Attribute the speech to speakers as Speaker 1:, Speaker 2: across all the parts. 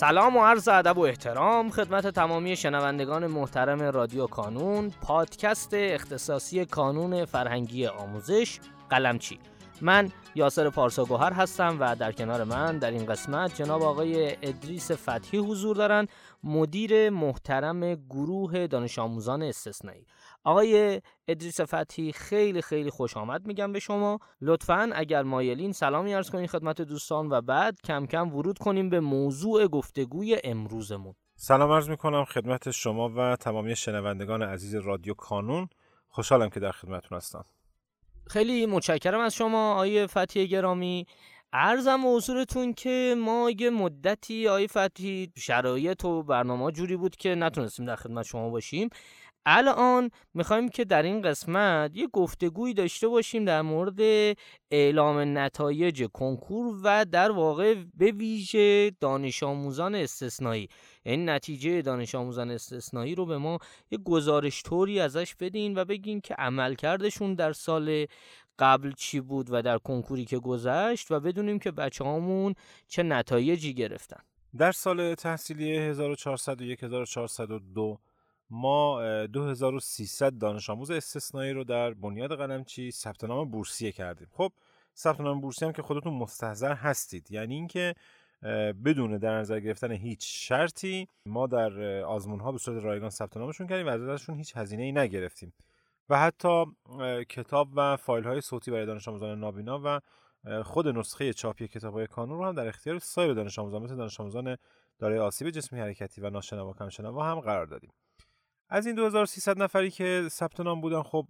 Speaker 1: سلام و عرض ادب و احترام خدمت تمامی شنوندگان محترم رادیو کانون پادکست اختصاصی کانون فرهنگی آموزش قلمچی. من یاسر پارساگوهر هستم و در کنار من در این قسمت جناب آقای ادریس فتحی حضور دارند مدیر محترم گروه دانش آموزان استثنایی. آقای ادریس فتحی خیلی خیلی خوش آمد میگم به شما. لطفا اگر مایلین سلامی ارز کنین خدمت دوستان و بعد کم کم ورود کنیم به موضوع گفتگوی امروزمون.
Speaker 2: سلام عرض می‌کنم خدمت شما و تمامی شنوندگان عزیز رادیو کانون. خوشحالم که در خدمتتون هستم.
Speaker 1: خیلی متشکرم از شما آقای فتحی گرامی. ارزم و حضورتون که ما یه مدتی آقای فتحی شرایط و برنامه جوری بود که نتونستیم در خدمت شما باشیم. الان می‌خوایم که در این قسمت یه گفتگویی داشته باشیم در مورد اعلام نتایج کنکور و در واقع به ویژه دانش آموزان استثنایی. این نتیجه دانش آموزان استثنایی رو به ما یه گزارش طوری ازش بدین و بگین که عملکردشون در سال قبل چی بود و در کنکوری که گذشت و بدونیم که بچه هامون چه نتایجی گرفتن.
Speaker 2: در سال تحصیلی 1401 1402 ما 2300 دانش آموز استثنایی رو در بنیاد قلمچی ثبت نام بورسیه کردیم. خب ثبت نام بورسیه هم که خودتون مستحضر هستید. یعنی اینکه بدون در نظر گرفتن هیچ شرطی ما در آزمون ها به صورت رایگان ثبت نامشون کردیم و ازشون هیچ هزینه ای نگرفتیم. و حتی کتاب و فایل های صوتی برای دانش آموزان نابینا و خود نسخه چاپی کتاب های کانون رو هم در اختیار سایر دانش آموزان مثل دانش آموزان دارای آسیب جسمی حرکتی و ناشنوا کمشنوا هم قرار دادیم. از این 2300 نفری که ثبت نام بودن خب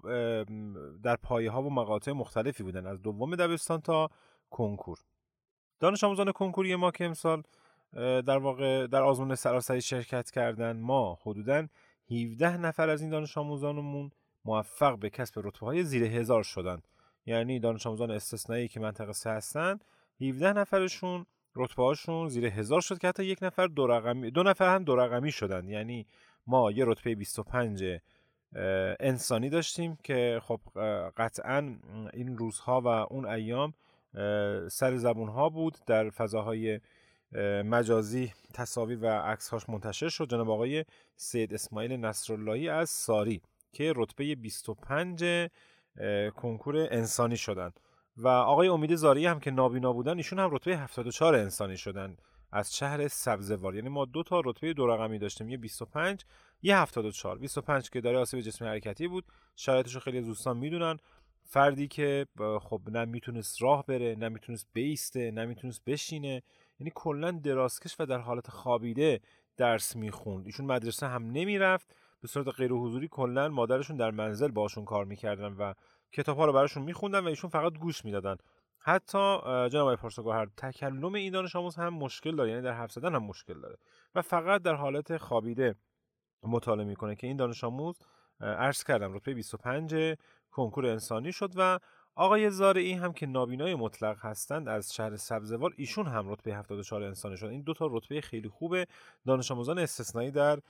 Speaker 2: در پایه ها و مقاطع مختلفی بودن از دوم دبستان تا کنکور. دانش آموزان کنکوری ما که امسال در واقع در آزمون سراسری شرکت کردن ما حدودا 17 نفر از این دانش آموزانمون موفق به کسب رتبه های زیر هزار شدن. یعنی دانش آموزان استثنایی که منطقه سه هستن 17 نفرشون رتبه هاشون زیر هزار شد که حتی یک نفر دو رقمی دو نفر هم دو رقمی شدن. یعنی ما یه رتبه 25 انسانی داشتیم که خب قطعا این روزها و اون ایام سر زبون ها بود. در فضاهای مجازی تصاویر و عکس هاش منتشر شد. جناب آقای سید اسماعیل نصراللهی از ساری که رتبه 25 کنکور انسانی شدن. و آقای امید زاری هم که نابینا بودن ایشون هم رتبه 74 انسانی شدن. از شهر سبزوار. یعنی ما دو تا رتبه دو رقمی داشتیم یه 25 یه 74 25 که داره آسیب جسمی حرکتی بود. شرایطش رو خیلی از دوستان می‌دونن. فردی که خب نه می‌تونست راه بره نه می‌تونست بیسته نه می‌تونست بشینه. یعنی کلا درازکش و در حالت خوابیده درس می‌خوند. ایشون مدرسه هم نمی‌رفت. به صورت غیر حضوری کلا مادرشون در منزل باشون کار می‌کردن و کتاب ها رو براشون میخوندن و ایشون فقط گوش می‌دادن. حتی جناب آقای تکلم این دانش آموز هم مشکل داره یعنی در حرف زدن هم مشکل داره و فقط در حالت خوابیده مطالعه می‌کنه که این دانش آموز عرض کردم رتبه 25 کنکور انسانی شد و آقای زارعی هم که نابینای مطلق هستند از شهر سبزوار ایشون هم رتبه 74 انسانی شد. این دو تا رتبه خیلی خوب دانش آموزان استثنایی در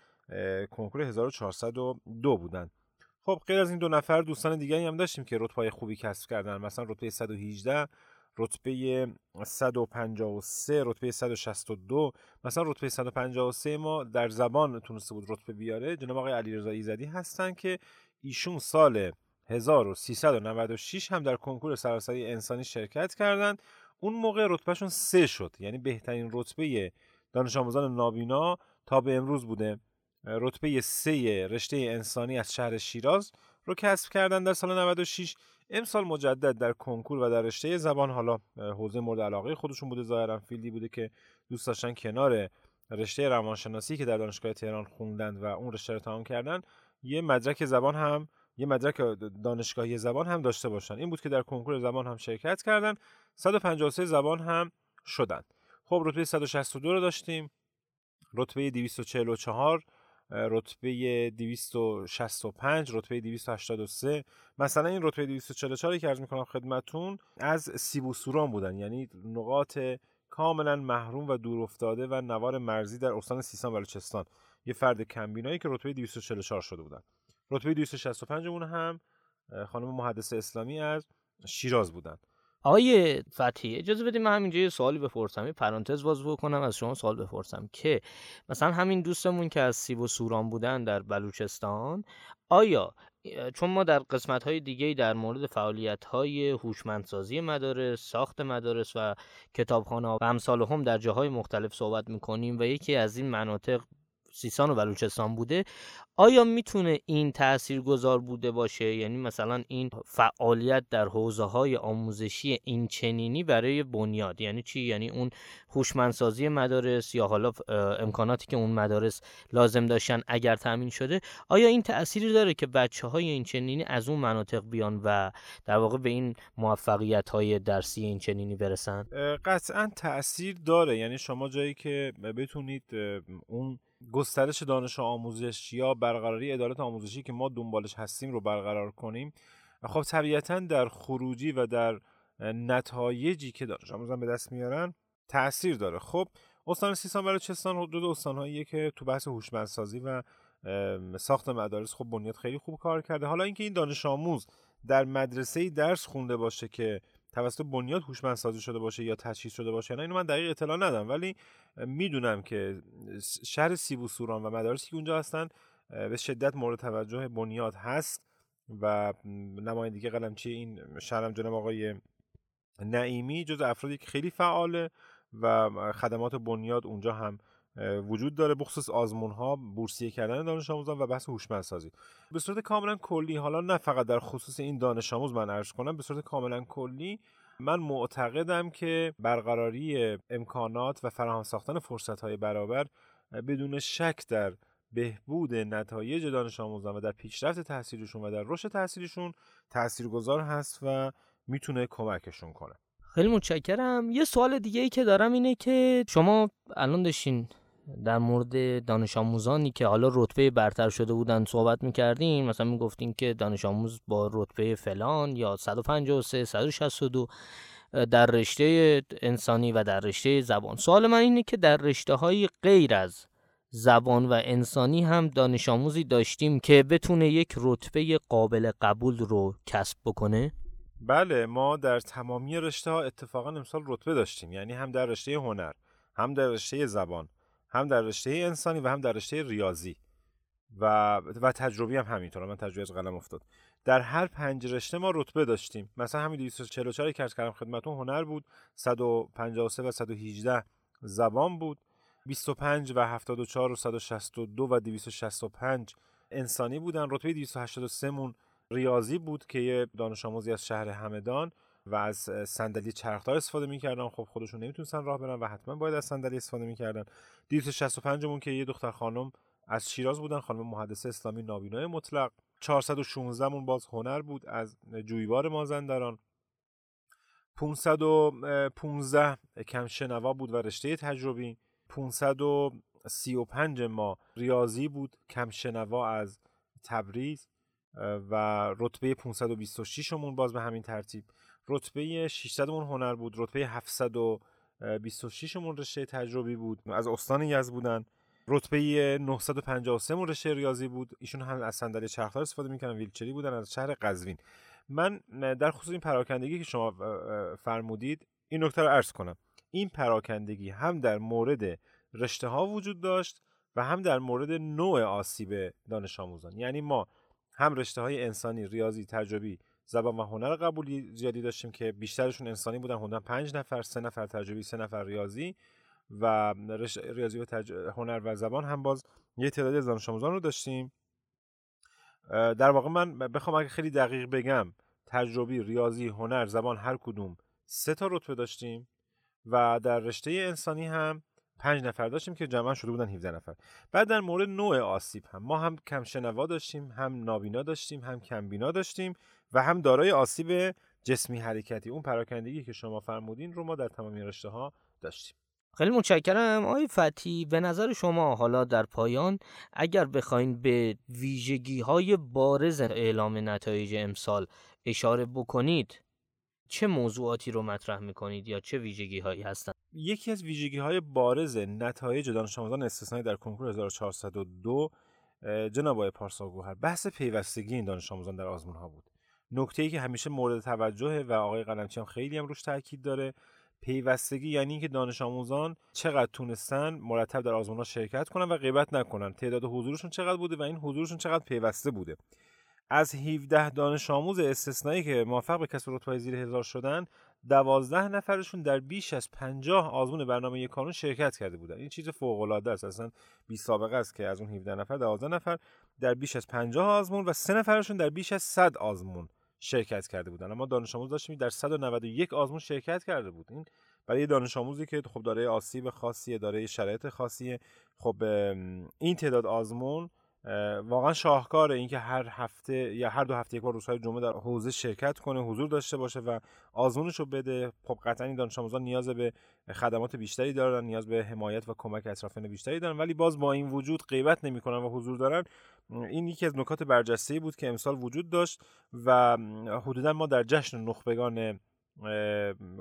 Speaker 2: کنکور 1402 بودند. خب غیر از این دو نفر دوستان دیگری هم داشتیم که رتبه خوبی کسب کردن. مثلا رتبه 118 رتبه 153 رتبه 162 مثلا رتبه 153 ما در زبان تونسته بود رتبه بیاره. جناب آقای علیرضا ایزدی هستن که ایشون سال 1396 هم در کنکور سراسری انسانی شرکت کردند اون موقع رتبهشون سه شد. یعنی بهترین رتبه دانش آموزان نابینا تا به امروز بوده. رتبه سه رشته انسانی از شهر شیراز رو کسب کردن در سال 96 امسال مجدد در کنکور و در رشته زبان حالا حوزه مورد علاقه خودشون بوده. ظاهرا فیلدی بوده که دوست داشتن کنار رشته روانشناسی که در دانشگاه تهران خوندن و اون رشته رو تمام کردن یه مدرک زبان هم یه مدرک دانشگاهی زبان هم داشته باشن. این بود که در کنکور زبان هم شرکت کردن. 153 زبان هم شدن. خب رتبه 162 رو داشتیم. رتبه 244 رتبه 265 رتبه 283 مثلا این رتبه 244 که عرض می‌کنم خدمتون از سیب سوران بودن. یعنی نقاط کاملا محروم و دور افتاده و نوار مرزی در استان سیستان و بلوچستان یه فرد کمبینایی که رتبه 244 شده بودن. رتبه 265 مون هم خانم محدث اسلامی از شیراز بودن.
Speaker 1: آیه فتحی اجازه بدیم من همینجا یه سوالی بپرسم یه پرانتز باز بکنم از شما سوال بپرسم که مثلا همین دوستمون که از سیب و سوران بودن در بلوچستان آیا چون ما در قسمت های دیگه در مورد فعالیت های هوشمندسازی مدارس، ساخت مدارس و کتابخانه و امثال هم در جاهای مختلف صحبت می‌کنیم و یکی از این مناطق سیستان و بلوچستان بوده آیا می‌تونه این تأثیر گذار بوده باشه؟ یعنی مثلا این فعالیت در حوزه های آموزشی این چنینی برای بنیاد یعنی چی؟ یعنی اون هوشمندسازی مدارس یا حالا امکاناتی که اون مدارس لازم داشتن اگر تامین شده آیا این تأثیری داره که بچه های این چنینی از اون مناطق بیان و در واقع به این موفقیت های درسی این چنینی برسن؟
Speaker 2: قطعا تاثیر داره. یعنی شما جایی که بتونید اون گسترش دانش آموزش یا برقراری عدالت آموزشی که ما دنبالش هستیم رو برقرار کنیم. خب طبیعتا در خروجی و در نتایجی که دانش آموزان به دست میارن تاثیر داره. خب استان سیستان بلوچستان حدود استانهاییه که تو بحث هوشمندسازی و ساخت مدارس خب بنیاد خیلی خوب کار کرده. حالا اینکه این دانش آموز در مدرسه درس خونده باشه که توسط بنیاد هوشمندسازی شده باشه یا تجهیز شده باشه نه اینو من دقیق اطلاع ندم. ولی می‌دونم که شهر سیبو سوران و مدارسی که اونجا هستن به شدت مورد توجه بنیاد هست و نمایندگی قلمچی این شهرم جناب آقای نعیمی جز افرادی که خیلی فعاله و خدمات بنیاد اونجا هم وجود داره بخصوص آزمون ها بورسیه کردن دانش آموزان و بحث هوشمندسازی. به صورت کاملا کلی حالا نه فقط در خصوص این دانش آموز من عرض کنم به صورت کاملا کلی من معتقدم که برقراری امکانات و فراهم ساختن فرصت های برابر بدون شک در بهبود نتایج دانش آموزان و در پیشرفت تحصیلشون و در رشد تحصیلشون تاثیرگذار هست و می‌تونه کمکشون کنه.
Speaker 1: خیلی متشکرم. یه سوال دیگه ای که دارم اینه که شما الان داشتین در مورد دانش آموزانی که حالا رتبه برتر شده بودن صحبت می‌کردیم مثلا می‌گفتین که دانش آموز با رتبه فلان یا 153 162 در رشته انسانی و در رشته زبان. سوال من اینه که در رشته های غیر از زبان و انسانی هم دانش آموزی داشتیم که بتونه یک رتبه قابل قبول رو کسب بکنه؟
Speaker 2: بله ما در تمامی رشته ها اتفاقا امسال رتبه داشتیم یعنی هم در رشته هنر هم در رشته زبان. هم در رشته انسانی و هم در رشته ریاضی. و و تجربی هم همینطور. من تجربه از قلم افتاد. در هر پنج رشته ما رتبه داشتیم. مثلا همین 244 که کردم خدمتون هنر بود. 153 و 118 زبان بود. 25 و 74 و 162 و 265 انسانی بودن. رتبه 283 مون ریاضی بود که یه دانش آموزی از شهر همدان. و از صندلی چرخدار استفاده می‌کردن خب خودشون نمی‌تونستن راه برن و حتما باید از صندلی استفاده می‌کردن. 265 مون که یه دختر خانم از شیراز بودن خانم محدثه اسلامی نابینای مطلق. 416 مون باز هنر بود از جویبار مازندران. 515 کم شنوا بود و رشته تجربی. 535 ما ریاضی بود کم شنوا از تبریز و رتبه 526 مون باز به همین ترتیب. رتبه 600 مون هنر بود رتبه 726 مون رشته تجربی بود. از استان یزد بودن. رتبه 953 مون رشته ریاضی بود. ایشون هم از صندلی چرخدار استفاده می‌کنن ویلچری بودن از شهر قزوین. من در خصوص این پراکندگی که شما فرمودید این نکته رو عرض کنم. این پراکندگی هم در مورد رشته ها وجود داشت و هم در مورد نوع آسیب دانش آموزان. یعنی ما هم رشته های انسانی ریاضی تجربی زبان و هنر قبولی زیادی داشتیم که بیشترشون انسانی بودن حدودا پنج نفر سه نفر تجربی سه نفر ریاضی و ریاضی و هنر و زبان هم باز یه تعدادی از دانش آموزان رو داشتیم. در واقع من بخوام اگه خیلی دقیق بگم تجربی ریاضی هنر زبان هر کدوم سه تا رتبه داشتیم و در رشته انسانی هم پنج نفر داشتیم که جمعا شده بودن 17 نفر. بعد در مورد نوع آسیب هم. ما هم کم شنوا داشتیم هم نابینا داشتیم هم کم بینا داشتیم. و هم دارای آسیب جسمی حرکتی. اون پراکندگی که شما فرمودین رو ما در تمامی رشته ها داشتیم.
Speaker 1: خیلی متشکرم. آقای فتی به نظر شما حالا در پایان اگر بخواین به ویژگی های بارز اعلام نتایج امسال اشاره بکنید چه موضوعاتی رو مطرح می‌کنید یا چه ویژگی هایی هستند
Speaker 2: یکی از ویژگی های بارز نتایج دانش آموزان استثنایی در کنکور 1402 جناب آقای پارسا گوهر بحث پیوستگی این دانش آموزان در آزمون ها بود. نکته که همیشه مورد توجهه و آقای قلمچی هم خیلی هم روش تاکید داره. پیوستگی یعنی اینکه دانش آموزان چقدر تونستن مرتب در آزمون ها شرکت کنن و غیبت نکنن. تعداد حضورشون چقدر بوده و این حضورشون چقدر پیوسته بوده. از 17 دانش آموز استثنایی که موفق به کسب رتبه زیر هزار شدن دوازده نفرشون در بیش از 50 آزمون برنامه یک کانون شرکت کرده بودن. این چیز فوق العاده است. اصلا بی سابقه است که از اون 17 نفر 12 نفر در بیش از 50 آزمون و سه نفرشون در بیش از 100 آزمون. شرکت کرده بودن. اما دانش آموز داشتیم در 191 آزمون شرکت کرده بود. این برای دانش آموزی که خب دارای آسیب خاصیه دارای شرایط خاصیه خب این تعداد آزمون واقعا شاهکاره اینکه هر هفته یا هر دو هفته یک بار روزهای جمعه در حوزه شرکت کنه حضور داشته باشه و آزمونش رو بده. خب قطعا این دانش آموزان نیاز به خدمات بیشتری دارن نیاز به حمایت و کمک اطرافیان بیشتری دارن ولی باز با این وجود غیبت نمی‌کنن و حضور دارن. این یکی از نکات برجسته بود که امسال وجود داشت و حدودا ما در جشن نخبگان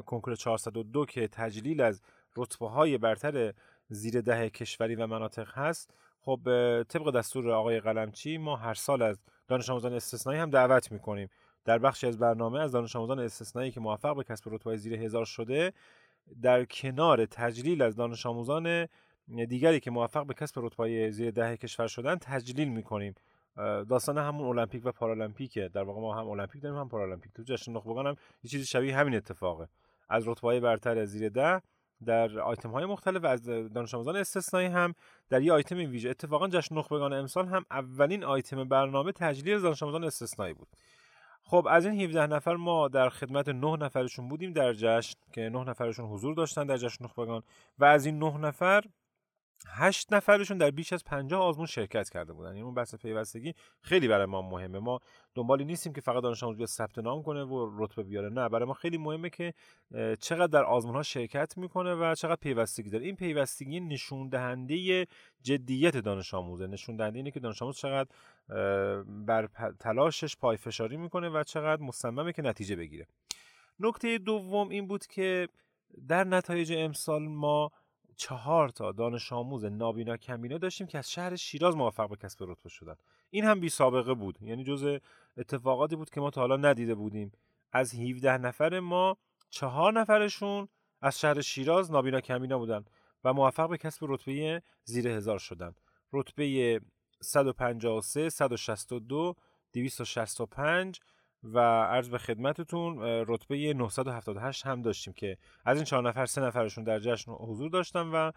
Speaker 2: کنکور 402 که تجلیل از رتبه های برتر زیر ده کشوری و مناطق هست خب طبق دستور آقای قلمچی ما هر سال از دانش آموزان استثنایی هم دعوت می‌کنیم. در بخشی از برنامه از دانش آموزان استثنایی که موفق به کسب رتبه زیر هزار شده در کنار تجلیل از دانش آموزان دیگری که موفق به کسب رتبه زیر ده کشور شدن تجلیل می‌کنیم. داستان همون المپیک و پارالمپیکه. در واقع ما هم المپیک داریم هم پارالمپیک. تو جشن نخبگان هم یه چیزی شبیه همین اتفاقه. از رتبه برتر زیر ده در آیتم های مختلف و از دانش آموزان استثنایی هم در یه آیتم ویژه. اتفاقا جشن نخبگان امسال هم اولین آیتم برنامه تجلیل دانش آموزان استثنایی بود. خب از این 17 نفر ما در خدمت 9 نفرشون بودیم در جشن که 9 نفرشون حضور داشتن در جشن نخبگان و از این 9 نفر هشت نفرشون در بیش از 50 آزمون شرکت کرده بودن. این یعنی اون بحث پیوستگی خیلی برای ما مهمه. ما دنبالی نیستیم که فقط دانش آموز ثبت نام کنه و رتبه بیاره. نه برای ما خیلی مهمه که چقدر در آزمون ها شرکت می‌کنه و چقدر پیوستگی داره. این پیوستگی نشون دهنده جدیت دانش آموزه. نشون دهنده اینه که دانش آموز چقدر بر تلاشش پای فشاری می‌کنه و چقدر مصممه که نتیجه بگیره. نکته دوم این بود که در نتایج امسال ما چهار تا دانش آموز نابینا کمینا داشتیم که از شهر شیراز موفق به کسب رتبه شدن. این هم بی سابقه بود. یعنی جز اتفاقاتی بود که ما تا حالا ندیده بودیم. از 17 نفر ما چهار نفرشون از شهر شیراز نابینا کمینا بودن و موفق به کسب رتبه زیر هزار شدن. رتبه 153 162 265 و عرض به خدمتتون رتبه 978 هم داشتیم که از این چهار نفر سه نفرشون در جشن حضور داشتن و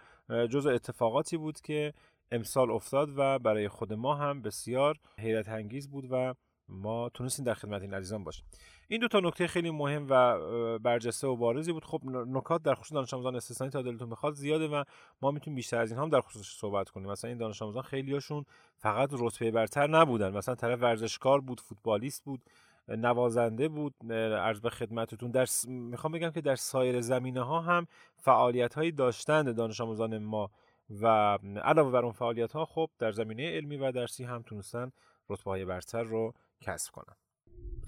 Speaker 2: جز اتفاقاتی بود که امسال افتاد و برای خود ما هم بسیار حیرت انگیز بود و ما تونستیم در خدمت این عزیزان باشیم. این دو تا نکته خیلی مهم و برجسته و بارزی بود. خب نکات در خصوص دانش آموزان استثنایی تا دلتون بخواد زیاده و ما می‌تونیم بیشتر از این هم در خصوصش صحبت کنیم. مثلا این دانش آموزان خیلیاشون فقط رتبه برتر نبودن. مثلا طرف ورزشکار بود فوتبالیست بود. نوازنده بود عرض به خدمتتون. در می‌خوام بگم که در سایر زمینه ها هم فعالیت هایی داشتند دانش آموزان ما و علاوه بر اون فعالیت ها خب در زمینه علمی و درسی هم تونستن رتبه های برتر رو کسب کنن.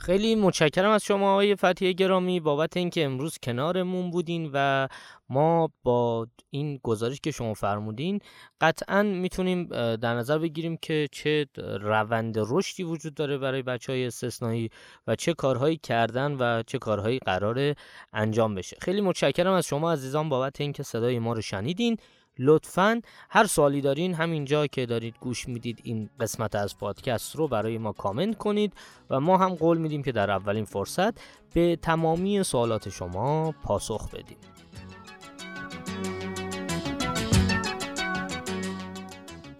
Speaker 1: خیلی متشکرم از شما آقای فتیه گرامی. بابت اینکه امروز کنارمون بودین و ما با این گزارش که شما فرمودین قطعا می‌تونیم در نظر بگیریم که چه روند رشدی وجود داره برای بچه های استثنایی و چه کارهایی کردن و چه کارهایی قرار انجام بشه. خیلی متشکرم از شما عزیزان بابت اینکه صدای ما رو شنیدین. لطفا هر سوالی دارین همینجا که دارید گوش می‌دید این قسمت از پادکست رو برای ما کامنت کنید و ما هم قول میدیم که در اولین فرصت به تمامی سوالات شما پاسخ بدیم.